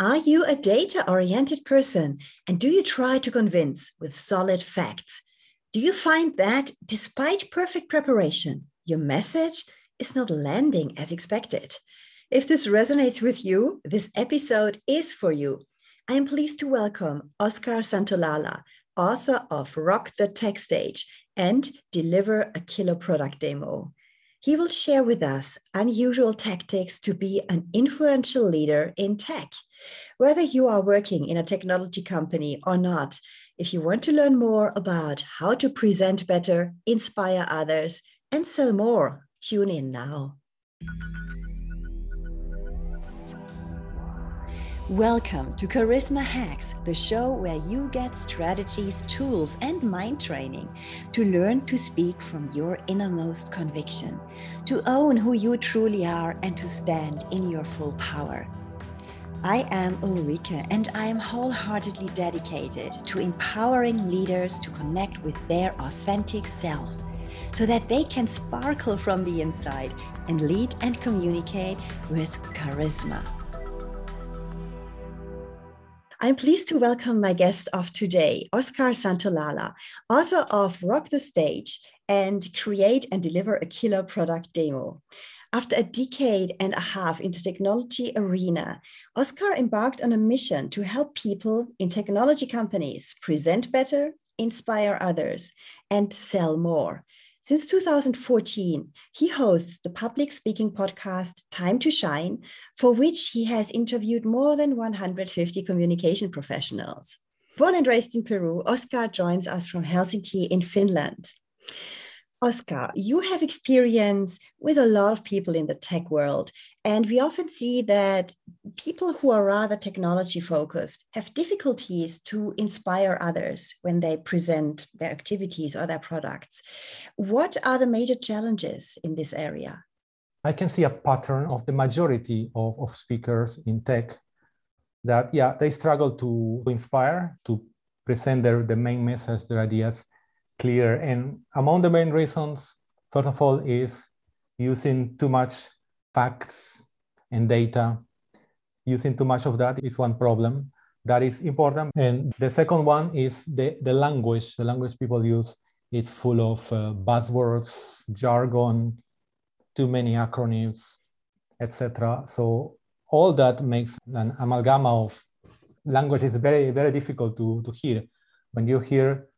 Are you a data oriented person and do you try to convince with solid facts? Do you find that despite perfect preparation, your message is not landing as expected? If this resonates with you, this episode is for you. I am pleased to welcome Oscar Santolalla, author of Rock the Tech Stage and Deliver a Killer Product Demo. He will share with us unusual tactics to be an influential leader in tech. Whether you are working in a technology company or not, if you want to learn more about how to present better, inspire others, and sell more, tune in now. Welcome to Charisma Hacks, the show where you get strategies, tools, and mind training to learn to speak from your innermost conviction, to own who you truly are, and to stand in your full power. I am Ulrike, and I am wholeheartedly dedicated to empowering leaders to connect with their authentic self so that they can sparkle from the inside and lead and communicate with charisma. I'm pleased to welcome my guest of today, Oscar Santolalla, author of Rock the Stage and Create and Deliver a Killer Product Demo. After a decade and a half in the technology arena, Oscar embarked on a mission to help people in technology companies present better, inspire others, and sell more. Since 2014, he hosts the public speaking podcast Time to Shine, for which he has interviewed more than 150 communication professionals. Born and raised in Peru, Oscar joins us from Helsinki in Finland. Oscar, you have experience with a lot of people in the tech world, and we often see that people who are rather technology focused have difficulties to inspire others when they present their activities or their products. What are the major challenges in this area? I can see a pattern of the majority of, of speakers in tech that, yeah, they struggle to inspire, to present their, the main message, their ideas clear. And among the main reasons, first of all, is using too much facts and data. Using too much of that is one problem that is important. And the second one is the, the language. The language people use it's full of uh, buzzwords, jargon, too many acronyms, etc. So all that makes an amalgam of language is very, very difficult to, to hear. When you hear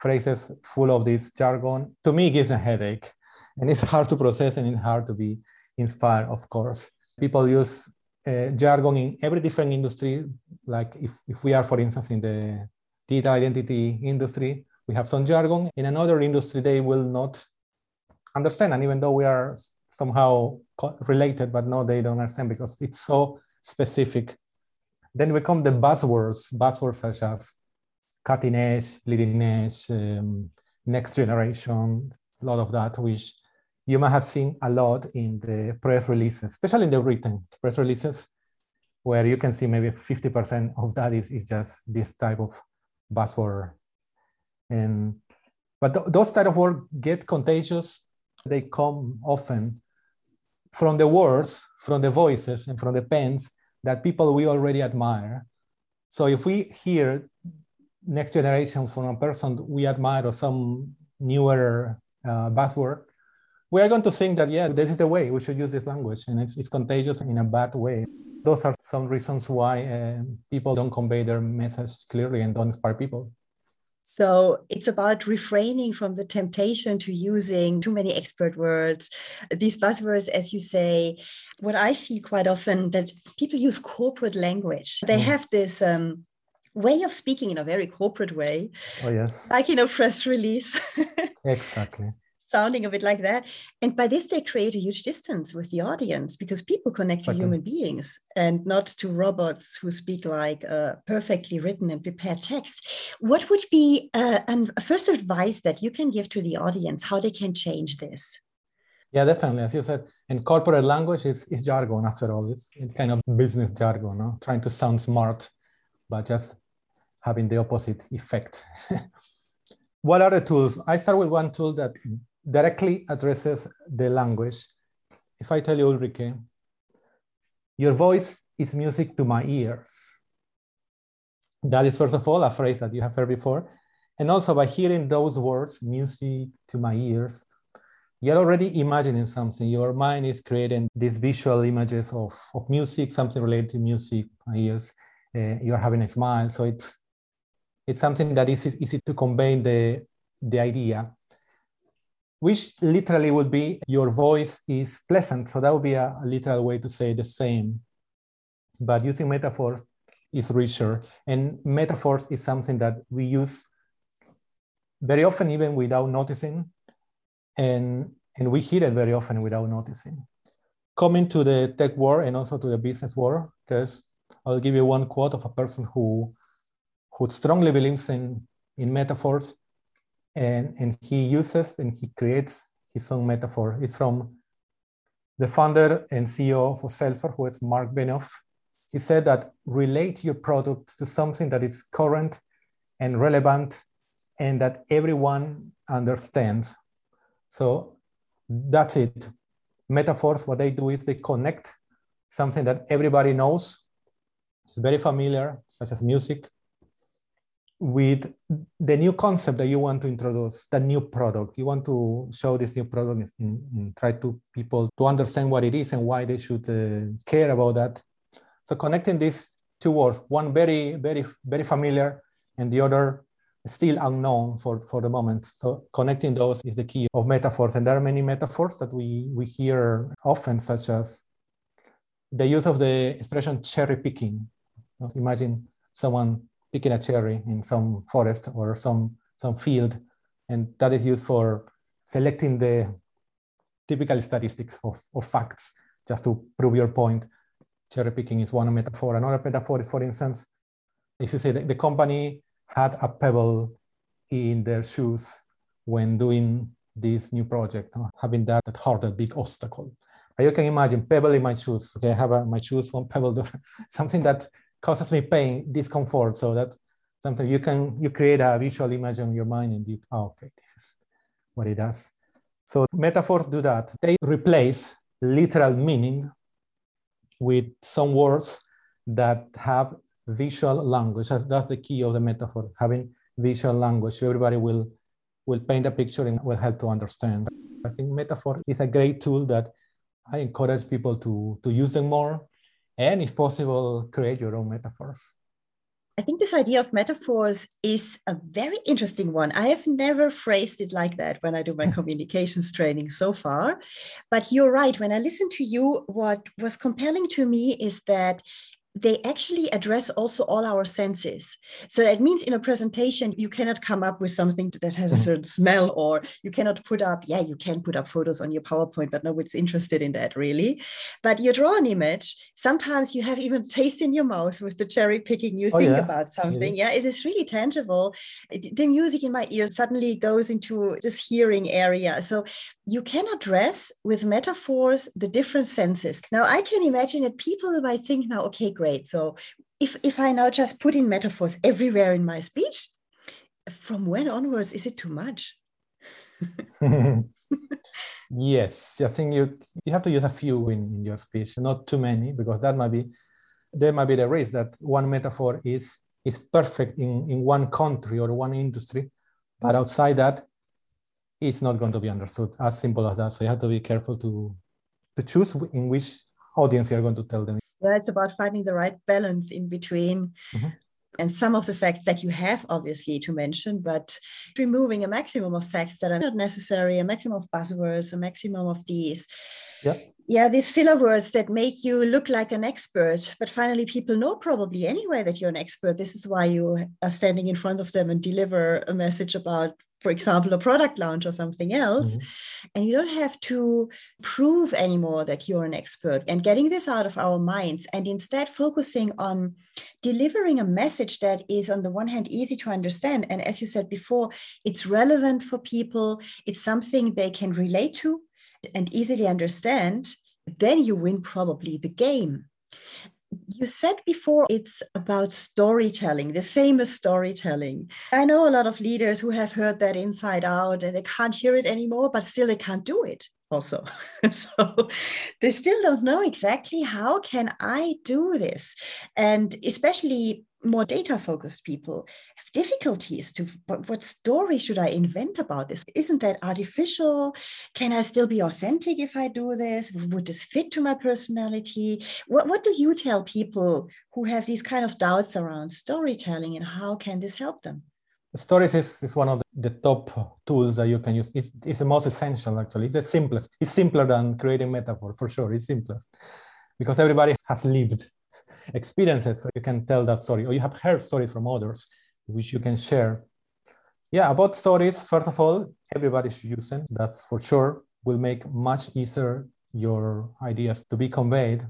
phrases full of this jargon, to me, gives a headache. And it's hard to process and it's hard to be inspired, of course. People use uh, jargon in every different industry. Like if, if we are, for instance, in the digital identity industry, we have some jargon. In another industry, they will not understand. And even though we are somehow related, but no, they don't understand because it's so specific. Then we come the buzzwords, buzzwords such as cutting edge, leading edge, um, next generation, a lot of that, which you might have seen a lot in the press releases, especially in the written press releases, where you can see maybe 50% of that is, is just this type of buzzword. And but th those type of words get contagious. They come often from the words, from the voices, and from the pens that people we already admire. So if we hear next generation from a person we admire or some newer uh, buzzword, we are going to think that, yeah, this is the way we should use this language and it's, it's contagious in a bad way. Those are some reasons why uh, people don't convey their message clearly and don't inspire people. So it's about refraining from the temptation to using too many expert words. These buzzwords, as you say, what I feel quite often that people use corporate language. They mm. have this um, way of speaking in a very corporate way. Oh, yes. Like in a press release. exactly. Sounding a bit like that. And by this, they create a huge distance with the audience because people connect to okay. human beings and not to robots who speak like uh, perfectly written and prepared text. What would be uh, a first advice that you can give to the audience how they can change this? Yeah, definitely. As you said, in corporate language, it's, it's jargon after all. It's, it's kind of business jargon, no? trying to sound smart, but just having the opposite effect. what are the tools? I start with one tool that directly addresses the language. If I tell you, Ulrike, your voice is music to my ears. That is, first of all, a phrase that you have heard before. And also by hearing those words, music to my ears, you're already imagining something. Your mind is creating these visual images of, of music, something related to music, my ears. Uh, you're having a smile. So it's it's something that is easy to convey the, the idea, which literally would be your voice is pleasant. So that would be a, literal way to say the same. But using metaphors is richer. And metaphors is something that we use very often, even without noticing. And, and we hear it very often without noticing. Coming to the tech world and also to the business world, because I'll give you one quote of a person who, who strongly believes in, in metaphors and, and he uses and he creates his own metaphor. It's from the founder and CEO of Salesforce, who is Marc Benioff he said that relate your product to something that is current and relevant and that everyone understands. So that's it. Metaphors, what they do is they connect something that everybody knows, is very familiar, such as music, with the new concept that you want to introduce, the new product. You want to show this new product and, try to people to understand what it is and why they should uh, care about that so connecting these two words, one very, very, very familiar and the other still unknown for, for the moment. So connecting those is the key of metaphors. And there are many metaphors that we, we hear often, such as the use of the expression cherry picking. Imagine someone picking a cherry in some forest or some, some field, and that is used for selecting the typical statistics of, of facts just to prove your point cherry picking is one metaphor. Another metaphor is, for instance, if you say the company had a pebble in their shoes when doing this new project, having that that hard, a big obstacle. You can imagine pebble in my shoes. Okay, I have a, my shoes, one pebble, something that causes me pain, discomfort. So that's something you can you create a visual image in your mind and you, oh, okay, this is what it does. So metaphors do that. They replace literal meaning with some words that have visual language. That's, that's the key of the metaphor, having visual language. Everybody will, will paint a picture and will help to understand. I think metaphor is a great tool that I encourage people to, to use them more and if possible, create your own metaphors. I think this idea of metaphors is a very interesting one. I have never phrased it like that when I do my communications training so far. But you're right. When I listen to you, what was compelling to me is that they actually address also all our senses. So that means in a presentation, you cannot come up with something that has a mm-hmm. certain smell, or you cannot put up, yeah, you can put up photos on your PowerPoint, but nobody's interested in that really. But you draw an image, sometimes you have even taste in your mouth with the cherry picking, you oh, think yeah. about something. Yeah. yeah, it is really tangible. The music in my ear suddenly goes into this hearing area. So you can address with metaphors the different senses. Now I can imagine that people might think now, okay, great. So if, if I now just put in metaphors everywhere in my speech, from when onwards is it too much? yes, I think you you have to use a few in, in your speech, not too many, because that might be there might be the risk that one metaphor is is perfect in, in one country or one industry, but outside that, it's not going to be understood. As simple as that. So you have to be careful to to choose in which audience you're going to tell them yeah it's about finding the right balance in between mm-hmm. and some of the facts that you have obviously to mention but removing a maximum of facts that are not necessary a maximum of buzzwords a maximum of these yeah yeah these filler words that make you look like an expert but finally people know probably anyway that you're an expert this is why you are standing in front of them and deliver a message about for example, a product launch or something else. Mm-hmm. And you don't have to prove anymore that you're an expert and getting this out of our minds and instead focusing on delivering a message that is, on the one hand, easy to understand. And as you said before, it's relevant for people, it's something they can relate to and easily understand. Then you win probably the game. You said before it's about storytelling, this famous storytelling. I know a lot of leaders who have heard that inside out and they can't hear it anymore, but still they can't do it. also so they still don't know exactly how can i do this and especially more data focused people have difficulties to what, what, story should i invent about this? Isn't that artificial? Can i still be authentic if i do this? Would this fit to my personality? What, what do you tell people who have these kind of doubts around storytelling and how can this help them? Stories is, is one of the, the top tools that you can use. It is the most essential actually. It's the simplest. It's simpler than creating metaphor for sure. It's simplest. Because everybody has lived experiences so you can tell that story. Or you have heard stories from others which you can share. Yeah about stories first of all everybody should use them that's for sure will make much easier your ideas to be conveyed.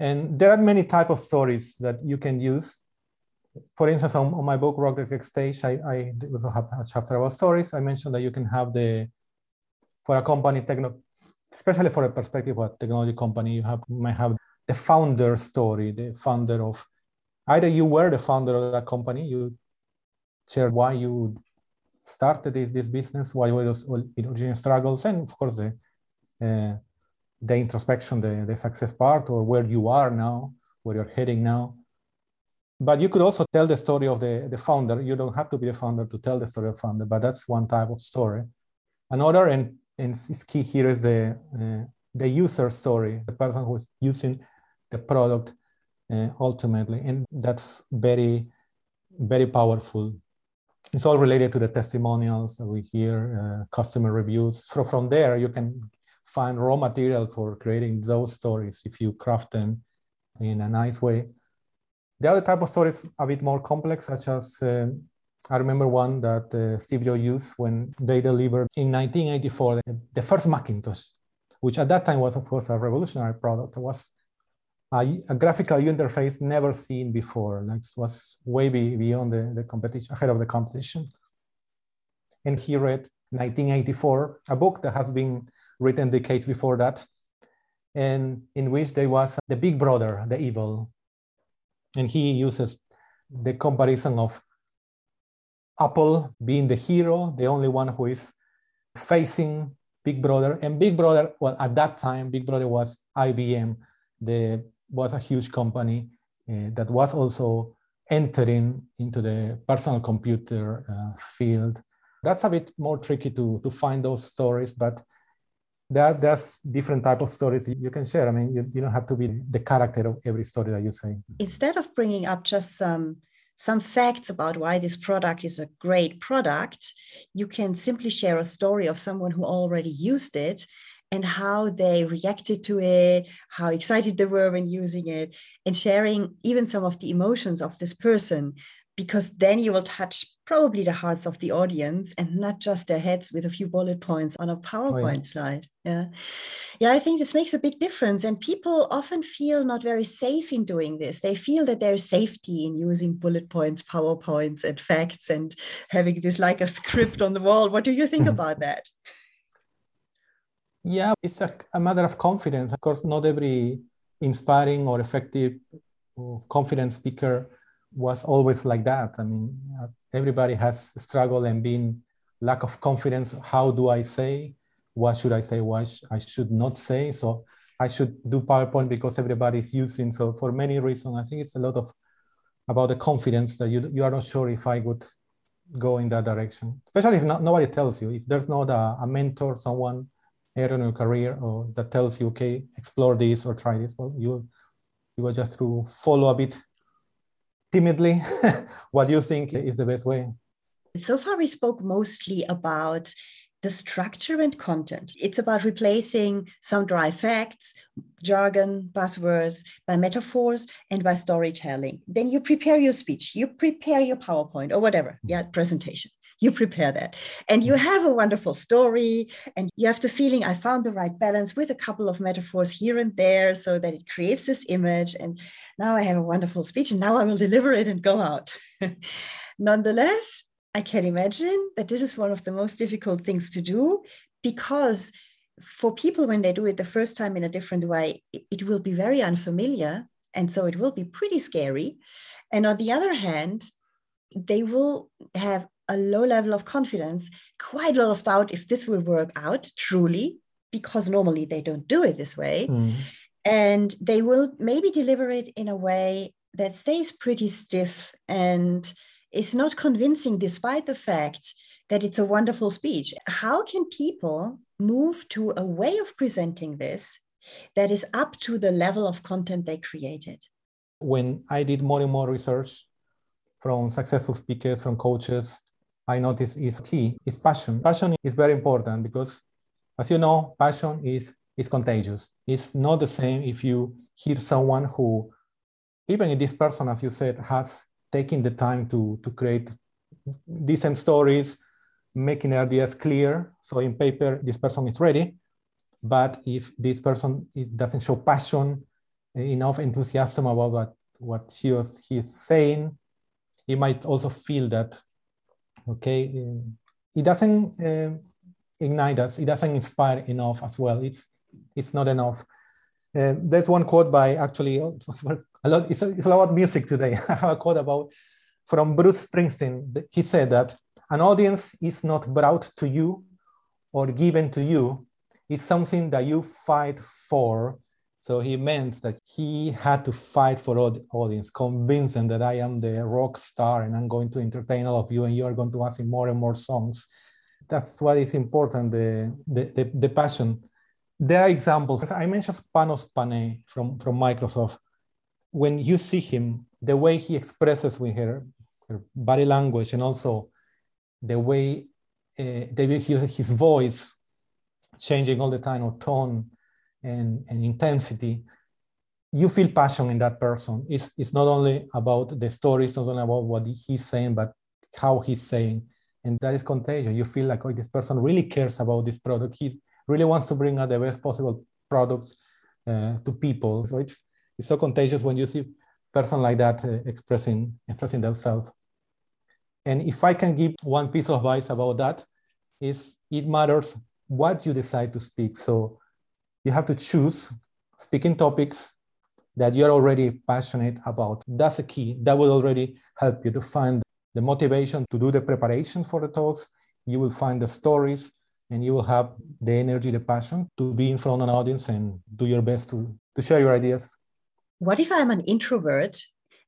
And there are many type of stories that you can use. For instance on, on my book rock the tech stage I, I have a chapter about stories. I mentioned that you can have the for a company techno especially for a perspective of a technology company you have might have the founder story, the founder of either you were the founder of that company, you share why you started this, this business, why were those original struggles, and of course the uh, the introspection, the, the success part, or where you are now, where you're heading now. But you could also tell the story of the, the founder. You don't have to be the founder to tell the story of founder, but that's one type of story. Another, and, and it's key here is the uh, the user story, the person who's using the product uh, ultimately. And that's very, very powerful. It's all related to the testimonials we hear, uh, customer reviews. So from there, you can find raw material for creating those stories if you craft them in a nice way. The other type of stories a bit more complex, such as uh, I remember one that uh, Steve Jobs used when they delivered in 1984 the first Macintosh, which at that time was, of course, a revolutionary product. It was a, a, graphical interface never seen before. Like was way beyond the, the competition, ahead of the competition. And he read 1984, a book that has been written decades before that, and in which there was the big brother, the evil. And he uses the comparison of Apple being the hero, the only one who is facing Big Brother. And Big Brother, well, at that time, Big Brother was IBM, the was a huge company uh, that was also entering into the personal computer uh, field. That's a bit more tricky to, to find those stories, but there, there's different type of stories you can share. I mean, you, you don't have to be the character of every story that you say. Instead of bringing up just some some facts about why this product is a great product, you can simply share a story of someone who already used it and how they reacted to it, how excited they were when using it, and sharing even some of the emotions of this person, because then you will touch probably the hearts of the audience and not just their heads with a few bullet points on a PowerPoint oh, yeah. slide. Yeah. Yeah, I think this makes a big difference. And people often feel not very safe in doing this. They feel that there's safety in using bullet points, PowerPoints, and facts and having this like a script on the wall. What do you think about that? Yeah, it's a, a matter of confidence. Of course, not every inspiring or effective or confident speaker was always like that. I mean, everybody has struggled and been lack of confidence. How do I say? What should I say? What I should not say? So I should do PowerPoint because everybody is using. So for many reasons, I think it's a lot of about the confidence that you, you are not sure if I would go in that direction, especially if not, nobody tells you. If there's not a, a mentor, someone area in your career or that tells you, okay, explore this or try this, well, you, you will just to follow a bit timidly what do you think is the best way. So far, we spoke mostly about the structure and content. It's about replacing some dry facts, jargon, buzzwords by metaphors and by storytelling. Then you prepare your speech, you prepare your PowerPoint or whatever, yeah, presentation you prepare that. And you mm. have a wonderful story and you have the feeling i found the right balance with a couple of metaphors here and there so that it creates this image and now i have a wonderful speech and now i will deliver it and go out. Nonetheless i can imagine that this is one of the most difficult things to do because for people when they do it the first time in a different way it will be very unfamiliar and so it will be pretty scary. And on the other hand they will have a low level of confidence, quite a lot of doubt if this will work out truly. because normally they don't do it this way. Mm. And they will maybe deliver it in a way that stays pretty stiff and is not convincing, despite the fact that it's a wonderful speech. How can people move to a way of presenting this that is up to the level of content they created? When I did more and more research from successful speakers, from coaches, I notice is key is passion. Passion is very important because, as you know, passion is is contagious. It's not the same if you hear someone who, even if this person, as you said, has taken the time to to create decent stories, making ideas clear. So in paper, this person is ready. But if this person doesn't show passion, enough enthusiasm about what, what he or he is saying, he might also feel that, okay, it doesn't uh, ignite us, it doesn't inspire enough as well. It's, it's not enough. Uh, there's one quote by actually a lot, it's, a, it's a lot about music today. I have a quote about from Bruce Springsteen. He said that an audience is not brought to you or given to you, it's something that you fight for. So he meant that he had to fight for audience, convince them that I am the rock star and I'm going to entertain all of you and you are going to ask me more and more songs. That's what is important, the, the, the, the passion. There are examples. I mentioned Panos Panay from, from Microsoft. When you see him, the way he expresses with her, her body language and also the way uh, David hears his voice changing all the time, or tone and, and intensity, you feel passion in that person. It's, it's not only about the story, it's not only about what he's saying, but how he's saying. And that is contagious. You feel like, oh, this person really cares about this product. He really wants to bring out the best possible products uh, to people. So it's, it's so contagious when you see a person like that uh, expressing, expressing themselves. And if I can give one piece of advice about that, is it matters what you decide to speak. So you have to choose speaking topics that you're already passionate about. That's a key. That will already help you to find the motivation to do the preparation for the talks. You will find the stories and you will have the energy, the passion to be in front of an audience and do your best to, to share your ideas. What if I'm an introvert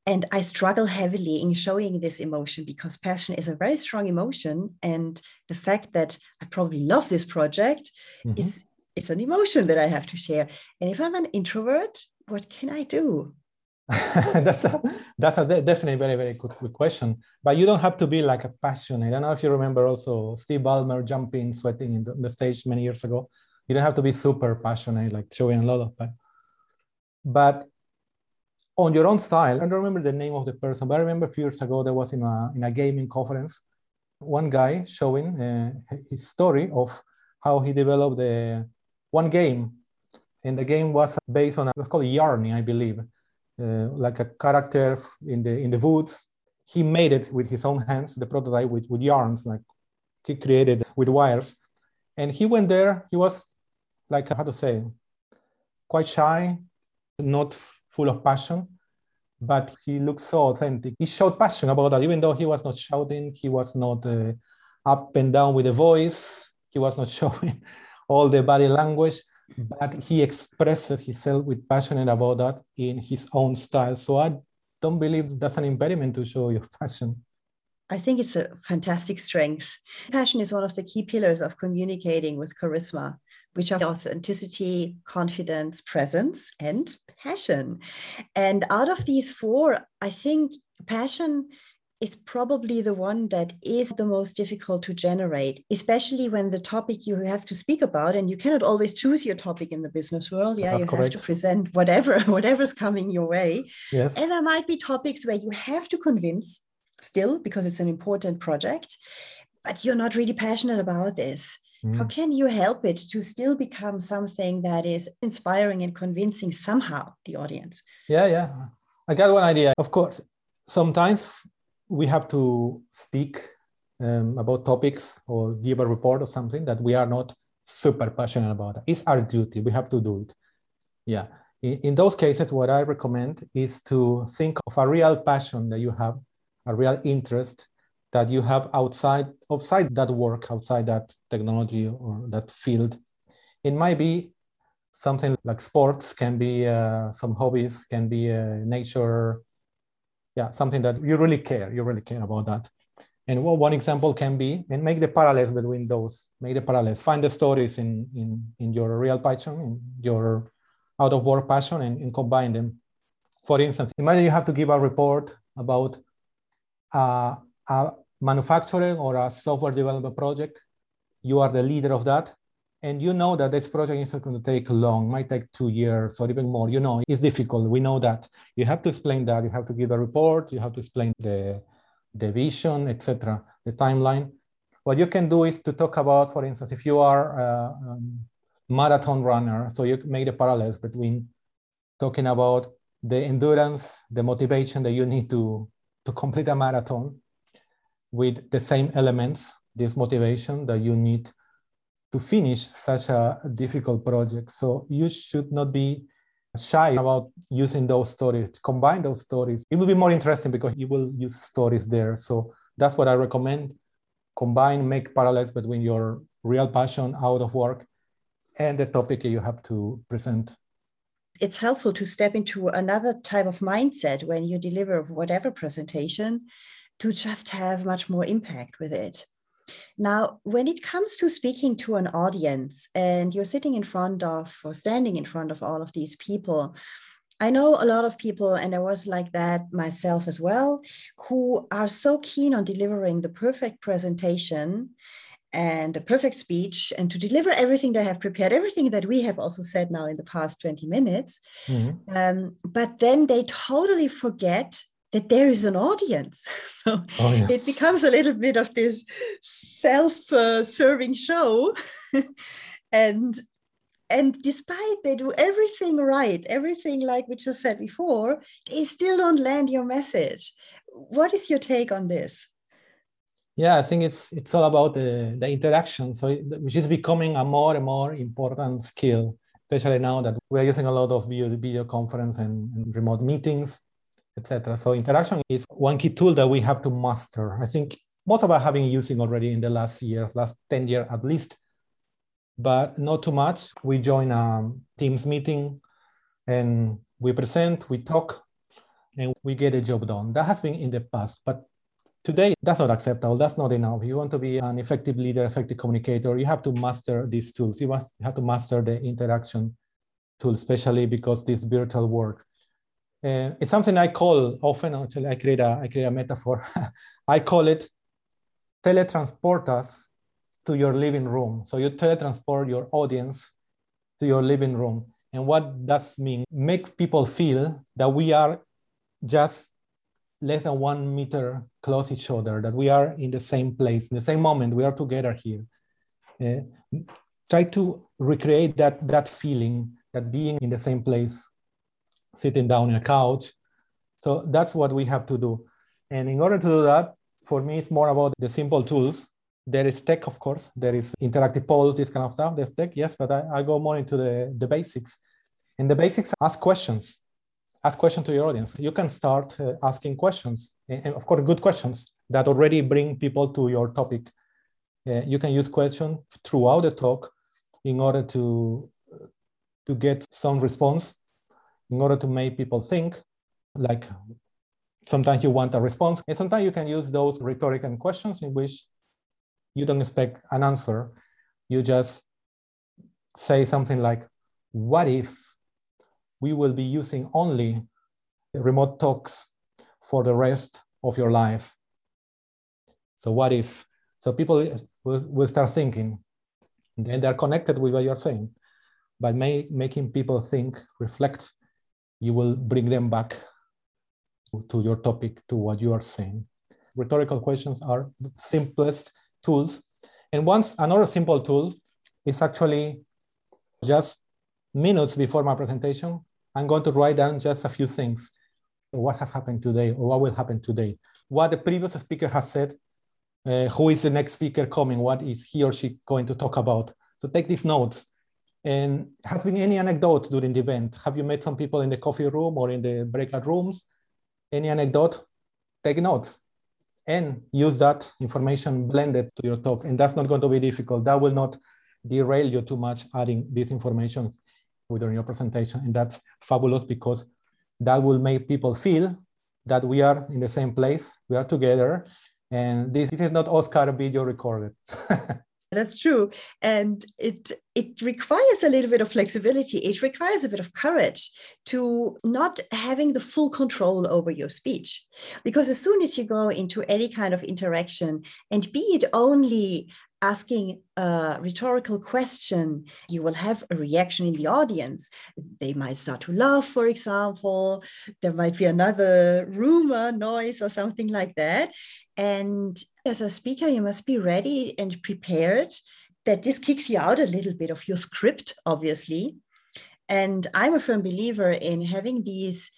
and I struggle heavily in showing this emotion because passion is a very strong emotion. And the fact that I probably love this project mm-hmm. is it's an emotion that I have to share. And if I'm an introvert, what can I do? that's a, that's a definitely very very good, good, question but you don't have to be like a passionate i don't know if you remember also steve ballmer jumping sweating in the, the stage many years ago you don't have to be super passionate like showing a lot of but on your own style. I don't remember the name of the person, but I remember a few years ago there was in a, in a gaming conference, one guy showing uh, his story of how he developed the one game. And the game was based on, a, it was called Yarny, I believe, uh, like a character in the, in the woods. He made it with his own hands, the prototype with, with yarns, like he created with wires. And he went there, he was like, how to say, quite shy, not full of passion, but he looked so authentic. He showed passion about that, even though he was not shouting, he was not uh, up and down with the voice, he was not showing all the body language, but he expresses himself with passion and about that in his own style. So I don't believe that's an impediment to show your passion. I think it's a fantastic strength. Passion is one of the key pillars of communicating with charisma, which are authenticity, confidence, presence, and passion. And out of these four, I think passion is probably the one that is the most difficult to generate, especially when the topic you have to speak about, and you cannot always choose your topic in the business world. Yeah, That's you correct. have to present whatever, whatever's coming your way. Yes. And there might be topics where you have to convince still because it's an important project, but you're not really passionate about this. Mm. How can you help it to still become something that is inspiring and convincing somehow the audience? Yeah, yeah. I got one idea. Of course, sometimes we have to speak um, about topics or give a report or something that we are not super passionate about. It's our duty. We have to do it. Yeah. In, in those cases, what I recommend is to think of a real passion that you have a real interest that you have outside outside that work outside that technology or that field It might be something like sports, can be uh, some hobbies, can be uh, nature. Yeah, something that you really care. You really care about that. And what one example can be, and make the parallels between those, make the parallels, find the stories in, in, in your real passion, in your out of work passion, and, and combine them. For instance, imagine you have to give a report about uh, a manufacturing or a software development project. You are the leader of that. And you know that this project is going to take long, might take two years or even more. You know, it's difficult. We know that. You have to explain that. You have to give a report. You have to explain the, the vision, etc., the timeline. What you can do is to talk about, for instance, if you are a um, marathon runner, so you make the parallels between talking about the endurance, the motivation that you need to, to complete a marathon with the same elements, this motivation that you need to finish such a difficult project. So you should not be shy about using those stories, combine those stories. It will be more interesting because you will use stories there. So that's what I recommend. Combine, make parallels between your real passion out of work and the topic you have to present. It's helpful to step into another type of mindset when you deliver whatever presentation to just have much more impact with it. Now, when it comes to speaking to an audience and you're sitting in front of or standing in front of all of these people, I know a lot of people, and I was like that myself as well, who are so keen on delivering the perfect presentation and the perfect speech and to deliver everything they have prepared, everything that we have also said now in the past 20 minutes. Mm-hmm. Um, but then they totally forget that there is an audience. So oh, yeah. it becomes a little bit of this self uh, serving show. and and despite they do everything right, everything like we just said before, they still don't land your message. What is your take on this? Yeah, I think it's it's all about the, the interaction. So which is becoming a more and more important skill, especially now that we're using a lot of video, video conference and, and remote meetings etc. So interaction is one key tool that we have to master. I think most of us have been using already in the last year, last 10 years at least, but not too much. We join a Teams meeting and we present, we talk, and we get a job done. That has been in the past, but today that's not acceptable. That's not enough. You want to be an effective leader, effective communicator, you have to master these tools. You must have to master the interaction tool, especially because this virtual work uh, it's something I call often, actually, I create a, I create a metaphor. I call it teletransport us to your living room. So you teletransport your audience to your living room. And what does mean? Make people feel that we are just less than one meter close each other, that we are in the same place, in the same moment, we are together here. Uh, try to recreate that, that feeling, that being in the same place sitting down on a couch. So that's what we have to do. And in order to do that, for me, it's more about the simple tools. There is tech, of course. There is interactive polls, this kind of stuff. There's tech, yes, but I, I go more into the, the basics. And the basics, ask questions. Ask questions to your audience. You can start uh, asking questions, and, and, of course, good questions that already bring people to your topic. Uh, you can use questions throughout the talk in order to to get some response in order to make people think like sometimes you want a response and sometimes you can use those rhetorical questions in which you don't expect an answer. You just say something like what if we will be using only remote talks for the rest of your life? So what if? So people will, start thinking. And they're connected with what you're saying. By making people think reflect you will bring them back to your topic, to what you are saying. Rhetorical questions are the simplest tools. And once another simple tool is actually just minutes before my presentation, I'm going to write down just a few things. What has happened today or what will happen today? What the previous speaker has said, uh, who is the next speaker coming? What is he or she going to talk about? So take these notes and has been any anecdote during the event? Have you met some people in the coffee room or in the breakout rooms? Any anecdote? Take notes and use that information blended to your talk. And that's not going to be difficult. That will not derail you too much adding these information within your presentation. And that's fabulous because that will make people feel that we are in the same place, we are together, and this, this is not Oscar video recorded. That's true. And it it requires a little bit of flexibility. It requires a bit of courage to not having the full control over your speech. Because as soon as you go into any kind of interaction, and be it only asking a rhetorical question, you will have a reaction in the audience. They might start to laugh, for example. There might be another rumor, noise, or something like that. And as a speaker, you must be ready and prepared that this kicks you out a little bit of your script, obviously. And I'm a firm believer in having these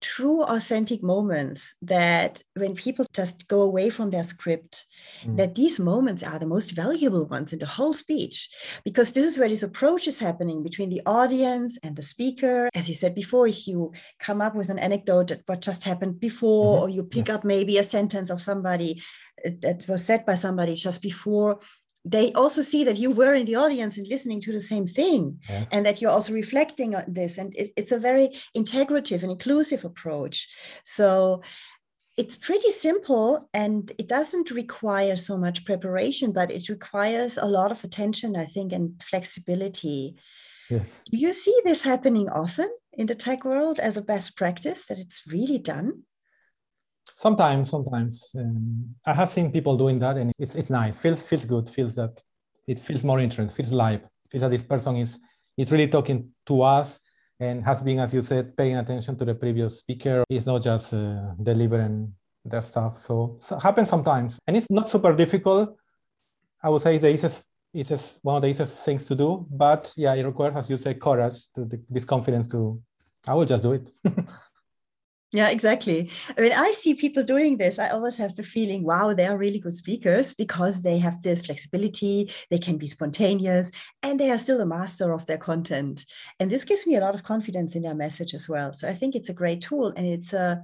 true authentic moments that when people just go away from their script mm. that these moments are the most valuable ones in the whole speech because this is where this approach is happening between the audience and the speaker as you said before if you come up with an anecdote that what just happened before mm-hmm. or you pick yes. up maybe a sentence of somebody uh, that was said by somebody just before they also see that you were in the audience and listening to the same thing yes. and that you're also reflecting on this. And it's a very integrative and inclusive approach. So it's pretty simple and it doesn't require so much preparation but it requires a lot of attention i think and flexibility. Yes. Do you see this happening often in the tech world as a best practice that it's really done sometimes sometimes um, i have seen people doing that and it's it's nice. Feels feels good. Feels that it feels more interesting. Feels live. Feels that this person is is really talking to us and has been as you said paying attention to the previous speaker. It's not just uh, delivering their stuff. So, so happens sometimes. And it's not super difficult. I would say the easiest it's just one of the easiest things to do. But yeah it requires as you say courage to, this confidence to i will just do it Yeah, exactly. I mean, I see people doing this. I always have the feeling, wow, they are really good speakers because they have this flexibility, they can be spontaneous, and they are still a master of their content. And this gives me a lot of confidence in their message as well. So I think it's a great tool and it's a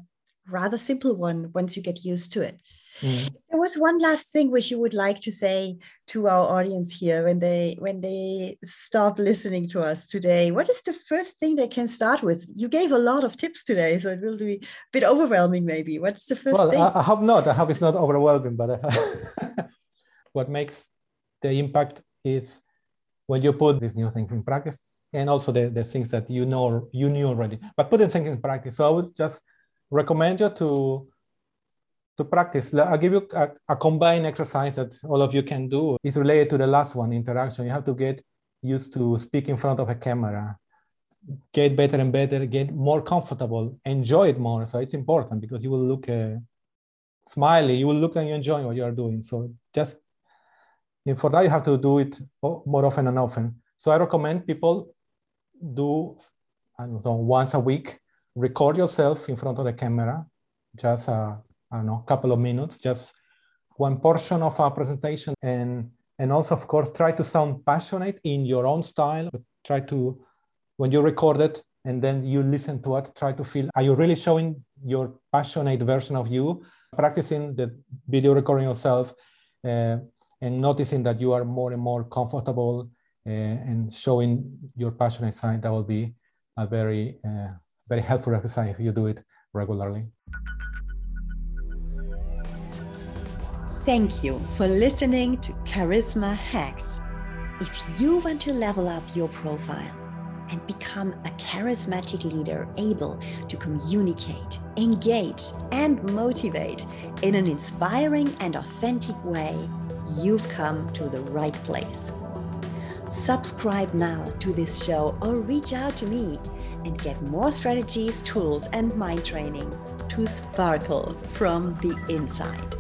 rather simple one once you get used to it. Mm. There was one last thing which you would like to say to our audience here when they when they stop listening to us today. What is the first thing they can start with? You gave a lot of tips today, so it will be a bit overwhelming. Maybe what's the first well, thing? I, I hope not. I hope it's not overwhelming. But what makes the impact is when you put these new things in practice, and also the, the things that you know you knew already, but putting things in practice. So I would just recommend you to to practice. I'll give you a, a, combined exercise that all of you can do. It's related to the last one, interaction. You have to get used to speak in front of a camera, get better and better, get more comfortable, enjoy it more. So it's important because you will look uh, smiley, you will look and you enjoy what you are doing. So just for that, you have to do it more often and often. So I recommend people do, I don't know, once a week, record yourself in front of the camera, just uh, I don't know, a couple of minutes, just one portion of our presentation. And, and also, of course, try to sound passionate in your own style. Try to, when you record it and then you listen to it, try to feel, are you really showing your passionate version of you? Practicing the video recording yourself uh, and noticing that you are more and more comfortable uh, and showing your passionate side, that will be a very, uh, very helpful exercise if you do it regularly. Thank you for listening to Charisma Hacks. If you want to level up your profile and become a charismatic leader able to communicate, engage, and motivate in an inspiring and authentic way, you've come to the right place. Subscribe now to this show or reach out to me and get more strategies, tools, and mind training to sparkle from the inside.